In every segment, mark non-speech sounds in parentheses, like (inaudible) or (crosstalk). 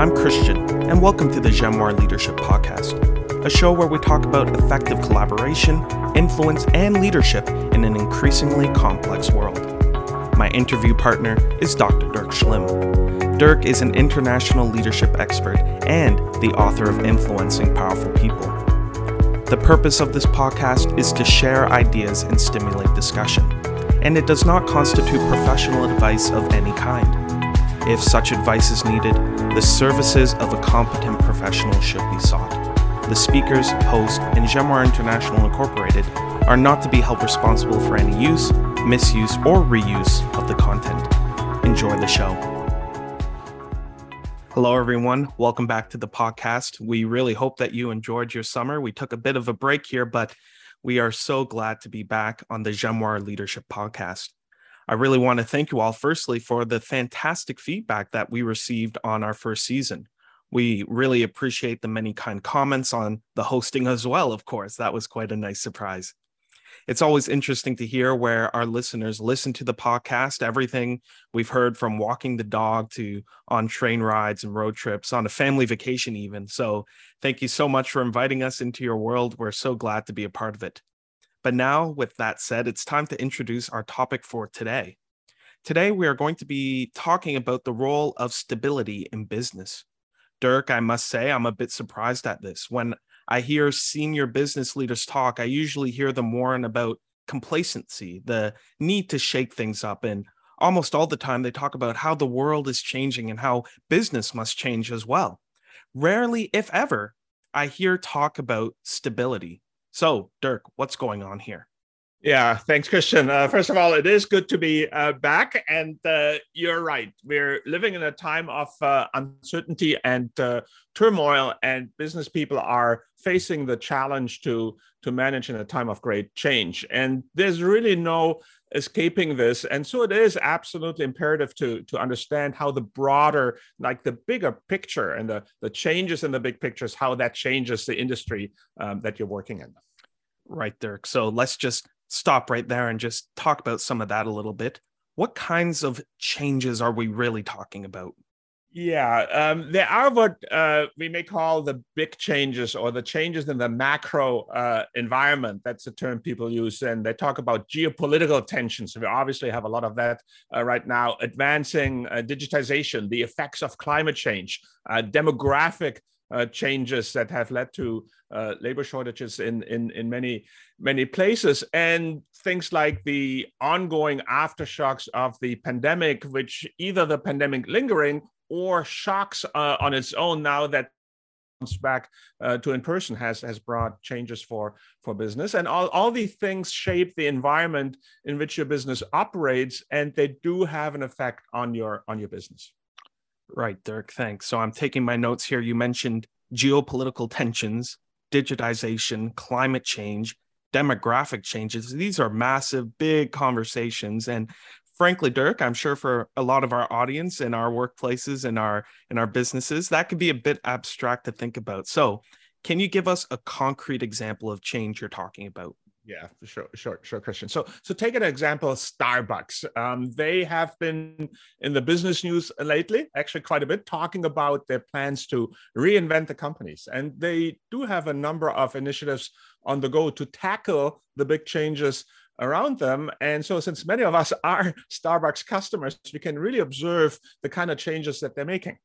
I'm Christian, and welcome to the Jamoir Leadership Podcast, a show where we talk about effective collaboration, influence, and leadership in an increasingly complex world. My interview partner is Dr. Dirk Schlimm. Dirk is an international leadership expert and the author of Influencing Powerful People. The purpose of this podcast is to share ideas and stimulate discussion, and it does not constitute professional advice of any kind. If such advice is needed, the services of a competent professional should be sought. The speakers, host, and Jamoir International Incorporated are not to be held responsible for any use, misuse, or reuse of the content. Enjoy the show. Hello, everyone. Welcome back to the podcast. We really hope that you enjoyed your summer. We took a bit of a break here, but we are so glad to be back on the Jamoir Leadership Podcast. I really want to thank you all, firstly, for the fantastic feedback that we received on our first season. We really appreciate the many kind comments on the hosting as well, of course. That was quite a nice surprise. It's always interesting to hear where our listeners listen to the podcast, everything we've heard from walking the dog to on train rides and road trips, on a family vacation, even. So, thank you so much for inviting us into your world. We're so glad to be a part of it. But now, with that said, it's time to introduce our topic for today. Today, we are going to be talking about the role of stability in business. Dirk, I must say, I'm a bit surprised at this. When I hear senior business leaders talk, I usually hear them warn about complacency, the need to shake things up. And almost all the time, they talk about how the world is changing and how business must change as well. Rarely, if ever, I hear talk about stability. So, Dirk, what's going on here? Yeah, thanks, Christian. Uh, first of all, it is good to be uh, back. And uh, you're right. We're living in a time of uh, uncertainty and uh, turmoil, and business people are facing the challenge to, to manage in a time of great change. And there's really no escaping this. And so it is absolutely imperative to, to understand how the broader, like the bigger picture and the, the changes in the big pictures, how that changes the industry um, that you're working in. Right, Dirk. So let's just stop right there and just talk about some of that a little bit. What kinds of changes are we really talking about? Yeah, um, there are what uh, we may call the big changes or the changes in the macro uh, environment. That's the term people use. And they talk about geopolitical tensions. We obviously have a lot of that uh, right now. Advancing uh, digitization, the effects of climate change, uh, demographic uh, changes that have led to labor shortages in, in, in many, many places, and things like the ongoing aftershocks of the pandemic, which either the pandemic lingering or shocks uh, on its own now that comes back uh, to in person has has brought changes for for business and all, all these things shape the environment in which your business operates and they do have an effect on your on your business Right, Dirk. Thanks. So I'm taking my notes here. You mentioned geopolitical tensions, digitization, climate change, demographic changes. These are massive, big conversations. And frankly, Dirk, I'm sure for a lot of our audience in our workplaces and our in our businesses, that could be a bit abstract to think about. So can you give us a concrete example of change you're talking about? Yeah, sure, sure, sure, Christian. So, so take an example, of Starbucks. Um, they have been in the business news lately, actually quite a bit, talking about their plans to reinvent the companies, and they do have a number of initiatives on the go to tackle the big changes around them. And so, since many of us (laughs) are Starbucks customers, we can really observe the kind of changes that they're making.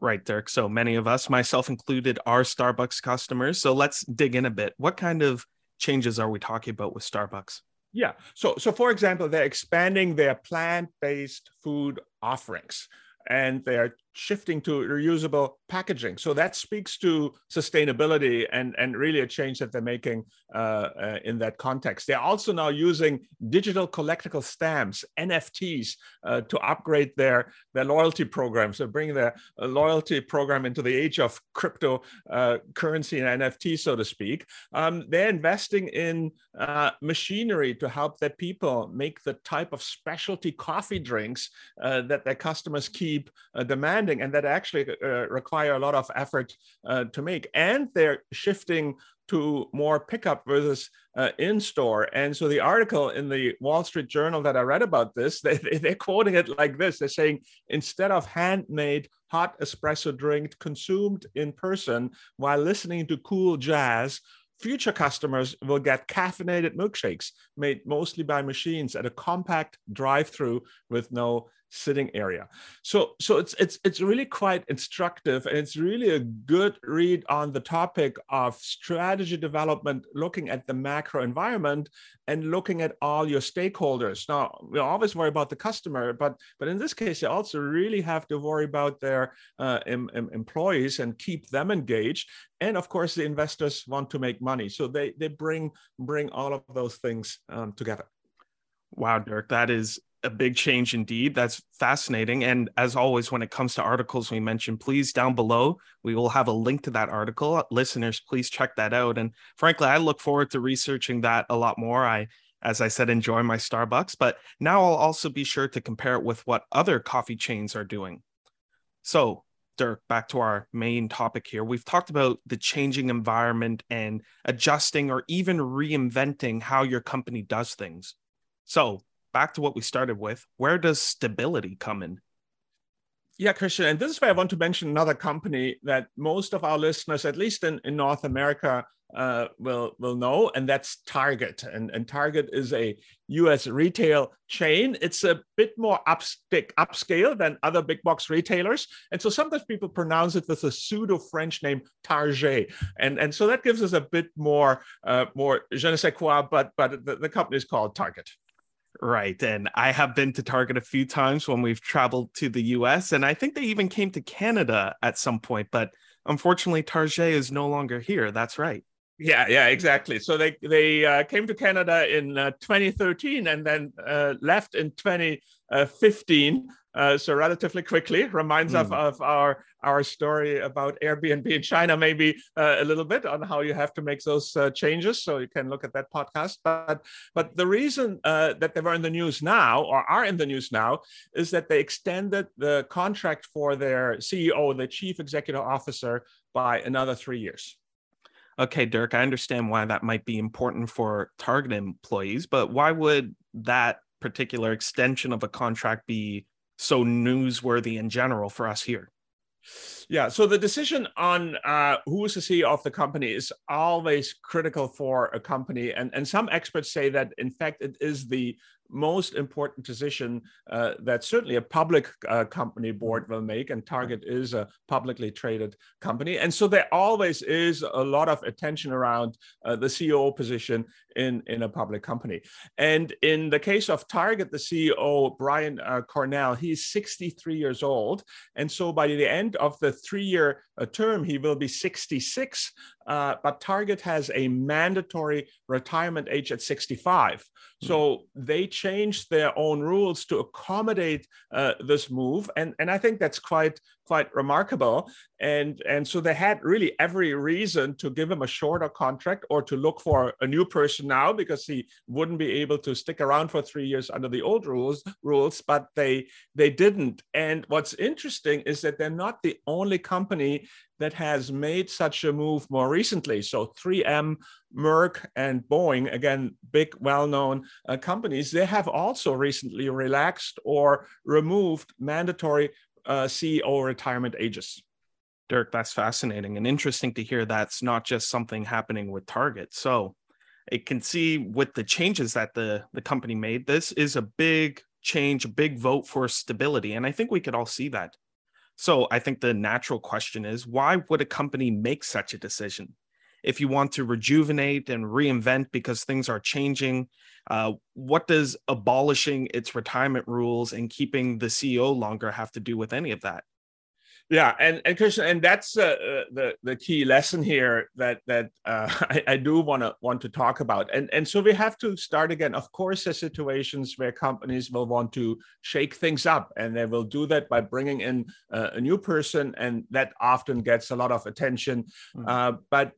Right, Dirk. So many of us, myself included, are Starbucks customers. So let's dig in a bit. What kind of changes are we talking about with Starbucks? Yeah. So, so for example, they're expanding their plant-based food offerings, and they're shifting to reusable packaging. So that speaks to sustainability and, and really a change that they're making uh, uh, in that context. They're also now using digital collectible stamps, NFTs, uh, to upgrade their, their loyalty program. So bring their uh, loyalty program into the age of crypto uh, and NFT, so to speak. Um, they're investing in uh, machinery to help their people make the type of specialty coffee drinks that their customers keep demanding and that actually uh, require a lot of effort uh, to make. And they're shifting to more pickup versus uh, in store. And so the article in the Wall Street Journal that I read about this, (laughs) they, they're quoting it like this. They're saying instead of handmade hot espresso drink consumed in person while listening to cool jazz, future customers will get caffeinated milkshakes made mostly by machines at a compact drive-through with no sitting area. So so it's it's it's really quite instructive and it's really a good read on the topic of strategy development looking at the macro environment and looking at all your stakeholders. Now, we always worry about the customer, but but in this case you also really have to worry about their uh, em, em, employees and keep them engaged. And of course the investors want to make money. So they they bring bring all of those things um, together. Wow, Dirk, that is a big change indeed. That's fascinating. And as always, when it comes to articles we mentioned, please down below, we will have a link to that article. Listeners, please check that out. And frankly, I look forward to researching that a lot more. I, as I said, enjoy my Starbucks, but now I'll also be sure to compare it with what other coffee chains are doing. So, Dirk, back to our main topic here. We've talked about the changing environment and adjusting or even reinventing how your company does things. So, back to what we started with, where does stability come in? Yeah, Christian, and this is where I want to mention another company that most of our listeners, at least in, in North America, uh, will will know, and that's Target. And, and Target is a U.S. retail chain. It's a bit more upstick, upscale than other big box retailers, and so sometimes people pronounce it with a pseudo French name Target, and and so that gives us a bit more uh, more je ne sais quoi. But but the, the company is called Target. Right. And I have been to Target a few times when we've traveled to the US. And I think they even came to Canada at some point. But unfortunately, Target is no longer here. That's right. Yeah, yeah, exactly. So they they uh, came to Canada in uh, 2013 and then uh, left in 2015 uh, so relatively quickly reminds mm. of, of our our story about Airbnb in China, maybe uh, a little bit on how you have to make those uh, changes. So you can look at that podcast. But but the reason uh, that they were in the news now or are in the news now is that they extended the contract for their CEO, the chief executive officer, by another three years. Okay, Dirk, I understand why that might be important for Target employees, but why would that particular extension of a contract be so newsworthy in general for us here? Yeah, so the decision on uh, who is the CEO of the company is always critical for a company, and and some experts say that in fact it is the most important decision uh, that certainly a public uh, company board will make and target is a publicly traded company. And so there always is a lot of attention around uh, the ceo position in, in a public company. And in the case of target the ceo brian uh, cornell he's 63 years old. And so by the end of the three year uh, term he will be 66 uh, but Target has a mandatory retirement age at 65. Hmm. So they changed their own rules to accommodate uh, this move, and and I think that's quite quite remarkable. And and so they had really every reason to give him a shorter contract or to look for a new person now because he wouldn't be able to stick around for three years under the old rules rules. But they they didn't. And what's interesting is that they're not the only company that has made such a move more recently. So 3M, Merck, and Boeing, again, big, well known uh, companies, they have also recently relaxed or removed mandatory uh, CEO retirement ages. Dirk, that's fascinating and interesting to hear that's not just something happening with Target. So it can see with the changes that the, the company made, this is a big change, a big vote for stability. And I think we could all see that. So I think the natural question is why would a company make such a decision? If you want to rejuvenate and reinvent because things are changing, uh, what does abolishing its retirement rules and keeping the CEO longer have to do with any of that? Yeah and and Christian, and that's uh, uh, the the key lesson here that that uh, (laughs) I, I, do want to want to talk about. And and so we have to start again. Of course there's situations where companies will want to shake things up and they will do that by bringing in uh, a new person and that often gets a lot of attention. Mm-hmm. but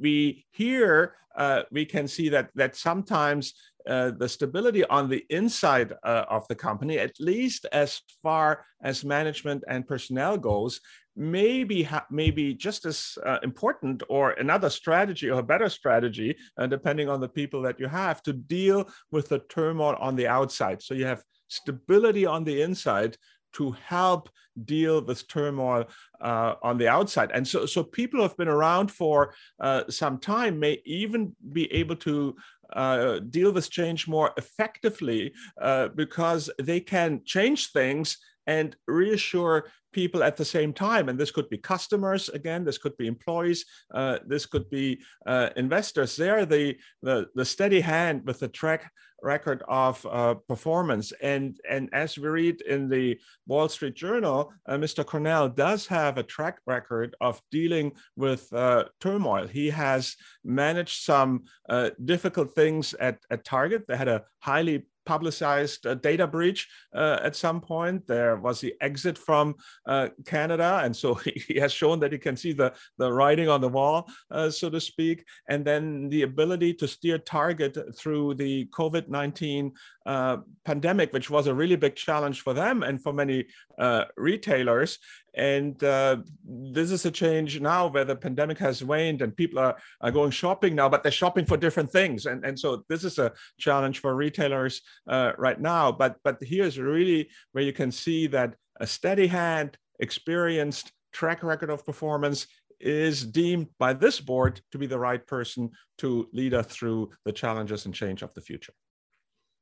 we here uh, we can see that that sometimes uh, the stability on the inside uh, of the company, at least as far as management and personnel goes, maybe ha- maybe just as uh, important or another strategy or a better strategy uh, depending on the people that you have to deal with the turmoil on the outside so you have stability on the inside to help deal with turmoil uh, on the outside. And so, so people who have been around for uh, some time may even be able to uh, deal with change more effectively uh, because they can change things and reassure people at the same time. And this could be customers, again, this could be employees, uh, this could be uh, investors. They're the, the, the, steady hand with the track record of uh, performance. And, and as we read in the Wall Street Journal, uh, Mr. Cornell does have a track record of dealing with uh, turmoil. He has managed some uh, difficult things at, at Target. They had a highly publicized data breach uh, at some point. There was the exit from uh, Canada, and so (laughs) he has shown that he can see the, the writing on the wall, uh, so to speak. And then the ability to steer Target through the COVID 19 uh, pandemic, which was a really big challenge for them and for many uh, retailers. And uh, this is a change now where the pandemic has waned and people are, are going shopping now, but they're shopping for different things. And, and so this is a challenge for retailers uh, right now. But, but here's really where you can see that a steady hand, experienced track record of performance is deemed by this board to be the right person to lead us through the challenges and change of the future.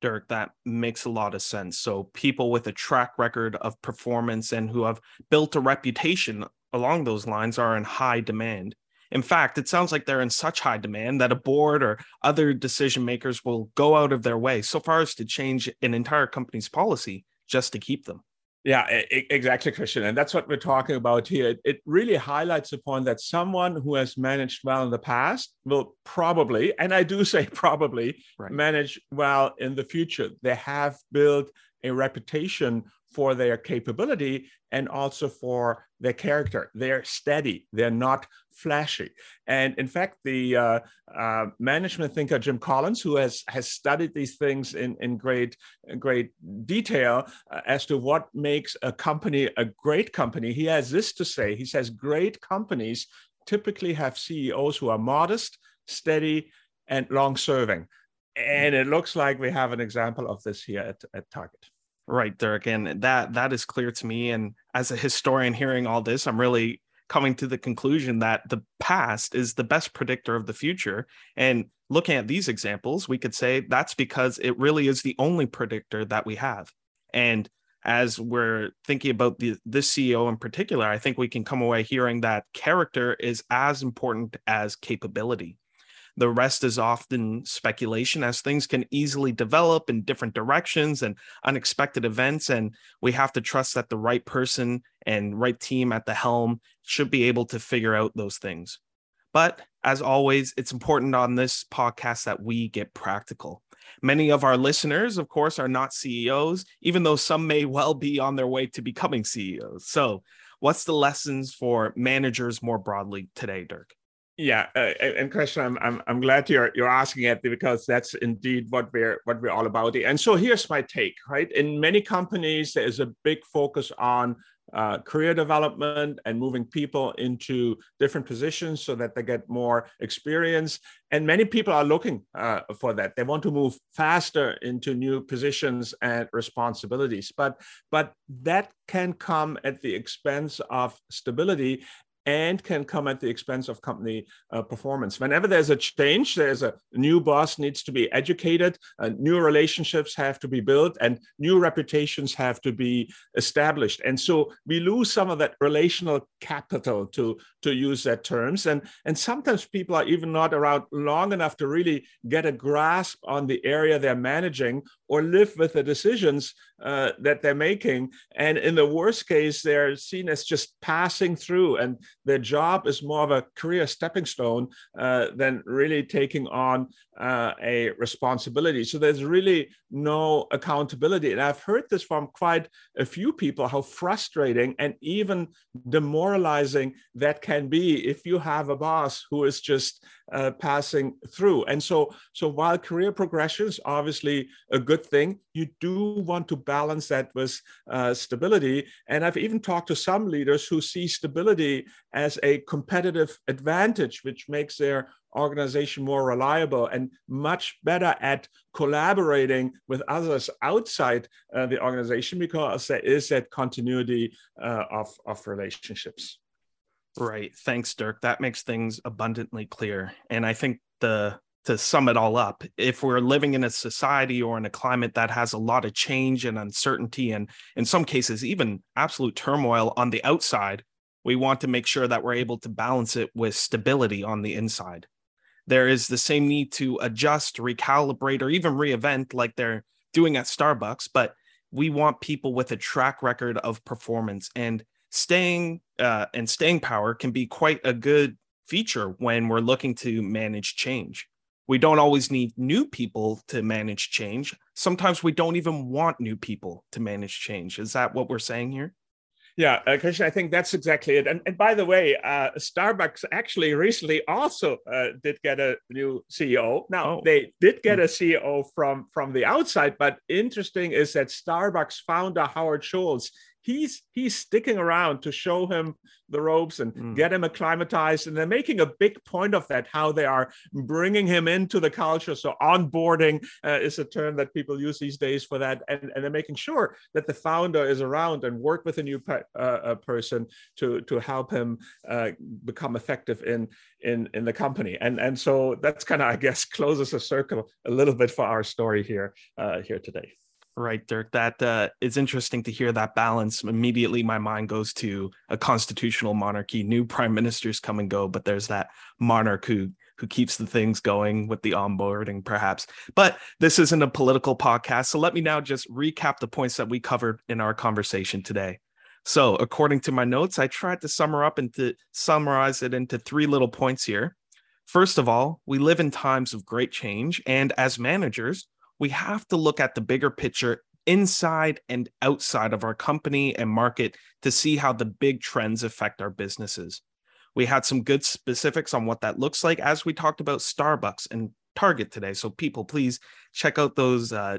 Dirk, that makes a lot of sense. So, people with a track record of performance and who have built a reputation along those lines are in high demand. In fact, it sounds like they're in such high demand that a board or other decision makers will go out of their way so far as to change an entire company's policy just to keep them. Yeah, exactly, Christian. And that's what we're talking about here. It really highlights the point that someone who has managed well in the past will probably, and I do (laughs) say probably, right. manage well in the future. They have built a reputation for their capability and also for their character. They're steady, they're not flashy. And in fact, the uh, uh, management thinker Jim Collins, who has, has studied these things in, in great, great detail uh, as to what makes a company a great company, he has this to say. He says, Great companies typically have CEOs who are modest, steady, and long serving. And it looks like we have an example of this here at, at Target. Right, Dirk, and that that is clear to me. And as a historian hearing all this, I'm really coming to the conclusion that the past is the best predictor of the future. And looking at these examples, we could say that's because it really is the only predictor that we have. And as we're thinking about the this CEO in particular, I think we can come away hearing that character is as important as capability. The rest is often speculation as things can easily develop in different directions and unexpected events. And we have to trust that the right person and right team at the helm should be able to figure out those things. But as always, it's important on this podcast that we get practical. Many of our listeners, of course, are not CEOs, even though some may well be on their way to becoming CEOs. So, what's the lessons for managers more broadly today, Dirk? Yeah, uh, and Christian, I'm, I'm I'm glad you're you're asking it because that's indeed what we're what we're all about. And so here's my take. Right, in many companies, there is a big focus on uh, career development and moving people into different positions so that they get more experience. And many people are looking uh, for that. They want to move faster into new positions and responsibilities. But but that can come at the expense of stability and can come at the expense of company uh, performance. Whenever there's a change, there's a new boss needs to be educated, uh, new relationships have to be built, and new reputations have to be established. And so we lose some of that relational capital, to to use that terms. And and sometimes people are even not around long enough to really get a grasp on the area they're managing or live with the decisions uh, that they're making. And in the worst case, they're seen as just passing through, and their job is more of a career stepping stone uh, than really taking on uh, a responsibility. So there's really no accountability. And I've heard this from quite a few people how frustrating and even demoralizing that can be if you have a boss who is just uh, passing through. And so, so while career progression is obviously a good thing, you do want to balance that with uh, stability. And I've even talked to some leaders who see stability as a competitive advantage, which makes their organization more reliable and much better at collaborating with others outside uh, the organization because there is that continuity uh, of, of relationships. Right. Thanks, Dirk. That makes things abundantly clear. And I think the to sum it all up, if we're living in a society or in a climate that has a lot of change and uncertainty, and in some cases, even absolute turmoil on the outside, we want to make sure that we're able to balance it with stability on the inside there is the same need to adjust, recalibrate, or even reinvent like they're doing at Starbucks. But we want people with a track record of performance and staying uh, and staying power can be quite a good feature when we're looking to manage change. We don't always need new people to manage change. Sometimes we don't even want new people to manage change. Is that what we're saying here? Yeah, uh, Christian, I think that's exactly it. And, and by the way, uh, Starbucks actually recently also uh, did get a new CEO. Now oh. they did get hmm. a CEO from from the outside, but interesting is that Starbucks founder Howard Schultz he's he's sticking around to show him the ropes and mm. get him acclimatized. And they're making a big point of that how they are bringing him into the culture. So onboarding uh, is a term that people use these days for that. And, and they're making sure that the founder is around and work with a new pe- uh, person to to help him uh, become effective in in in the company. And and so that's kind of i guess (laughs) closes a circle a little bit for our story here uh, here today Right, Dirk. That uh, is interesting to hear that balance. Immediately, my mind goes to a constitutional monarchy. New prime ministers come and go, but there's that monarch who who keeps the things going with the onboarding, perhaps. But this isn't a political podcast, so let me now just recap the points that we covered in our conversation today. So, according to my notes, I tried to sum up and to summarize it into three little points here. First of all, we live in times of great change, and as managers, we have to look at the bigger picture inside and outside of our company and market to see how the big trends affect our businesses. We had some good specifics on what that looks like as we talked about Starbucks and Target today. So people, please check out those uh,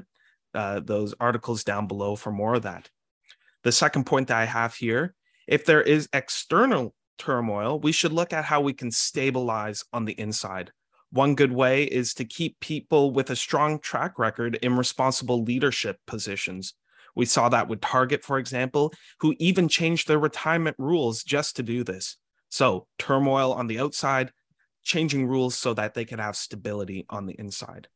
uh, those articles down below for more of that. The second point that I have here: if there is external turmoil, we should look at how we can stabilize on the inside. One good way is to keep people with a strong track record in responsible leadership positions. We saw that with Target, for example, who even changed their retirement rules just to do this. So, turmoil on the outside, changing rules so that they can have stability on the inside.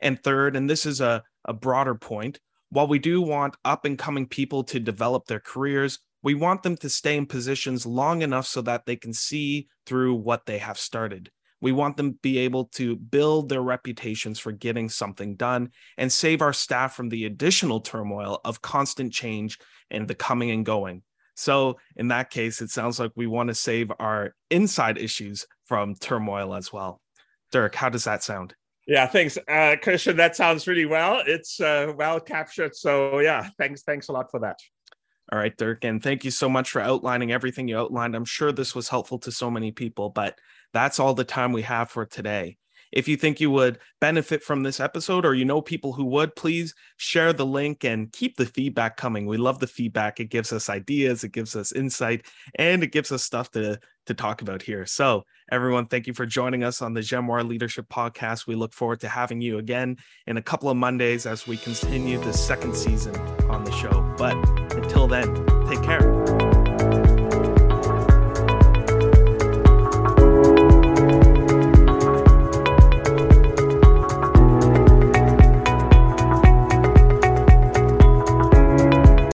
And third, and this is a, a broader point, while we do want up and coming people to develop their careers, we want them to stay in positions long enough so that they can see through what they have started. We want them to be able to build their reputations for getting something done and save our staff from the additional turmoil of constant change and the coming and going. So, in that case, it sounds like we want to save our inside issues from turmoil as well. Dirk, how does that sound? Yeah, thanks, uh, Christian. That sounds really well. It's uh, well captured. So, yeah, thanks, thanks a lot for that. All right, Dirk, and thank you so much for outlining everything you outlined. I'm sure this was helpful to so many people, but that's all the time we have for today. If you think you would benefit from this episode or you know people who would, please share the link and keep the feedback coming. We love the feedback. It gives us ideas, it gives us insight, and it gives us stuff to, to talk about here. So, everyone, thank you for joining us on the Jamoir Leadership Podcast. We look forward to having you again in a couple of Mondays as we continue the second season on the show. But until then, take care.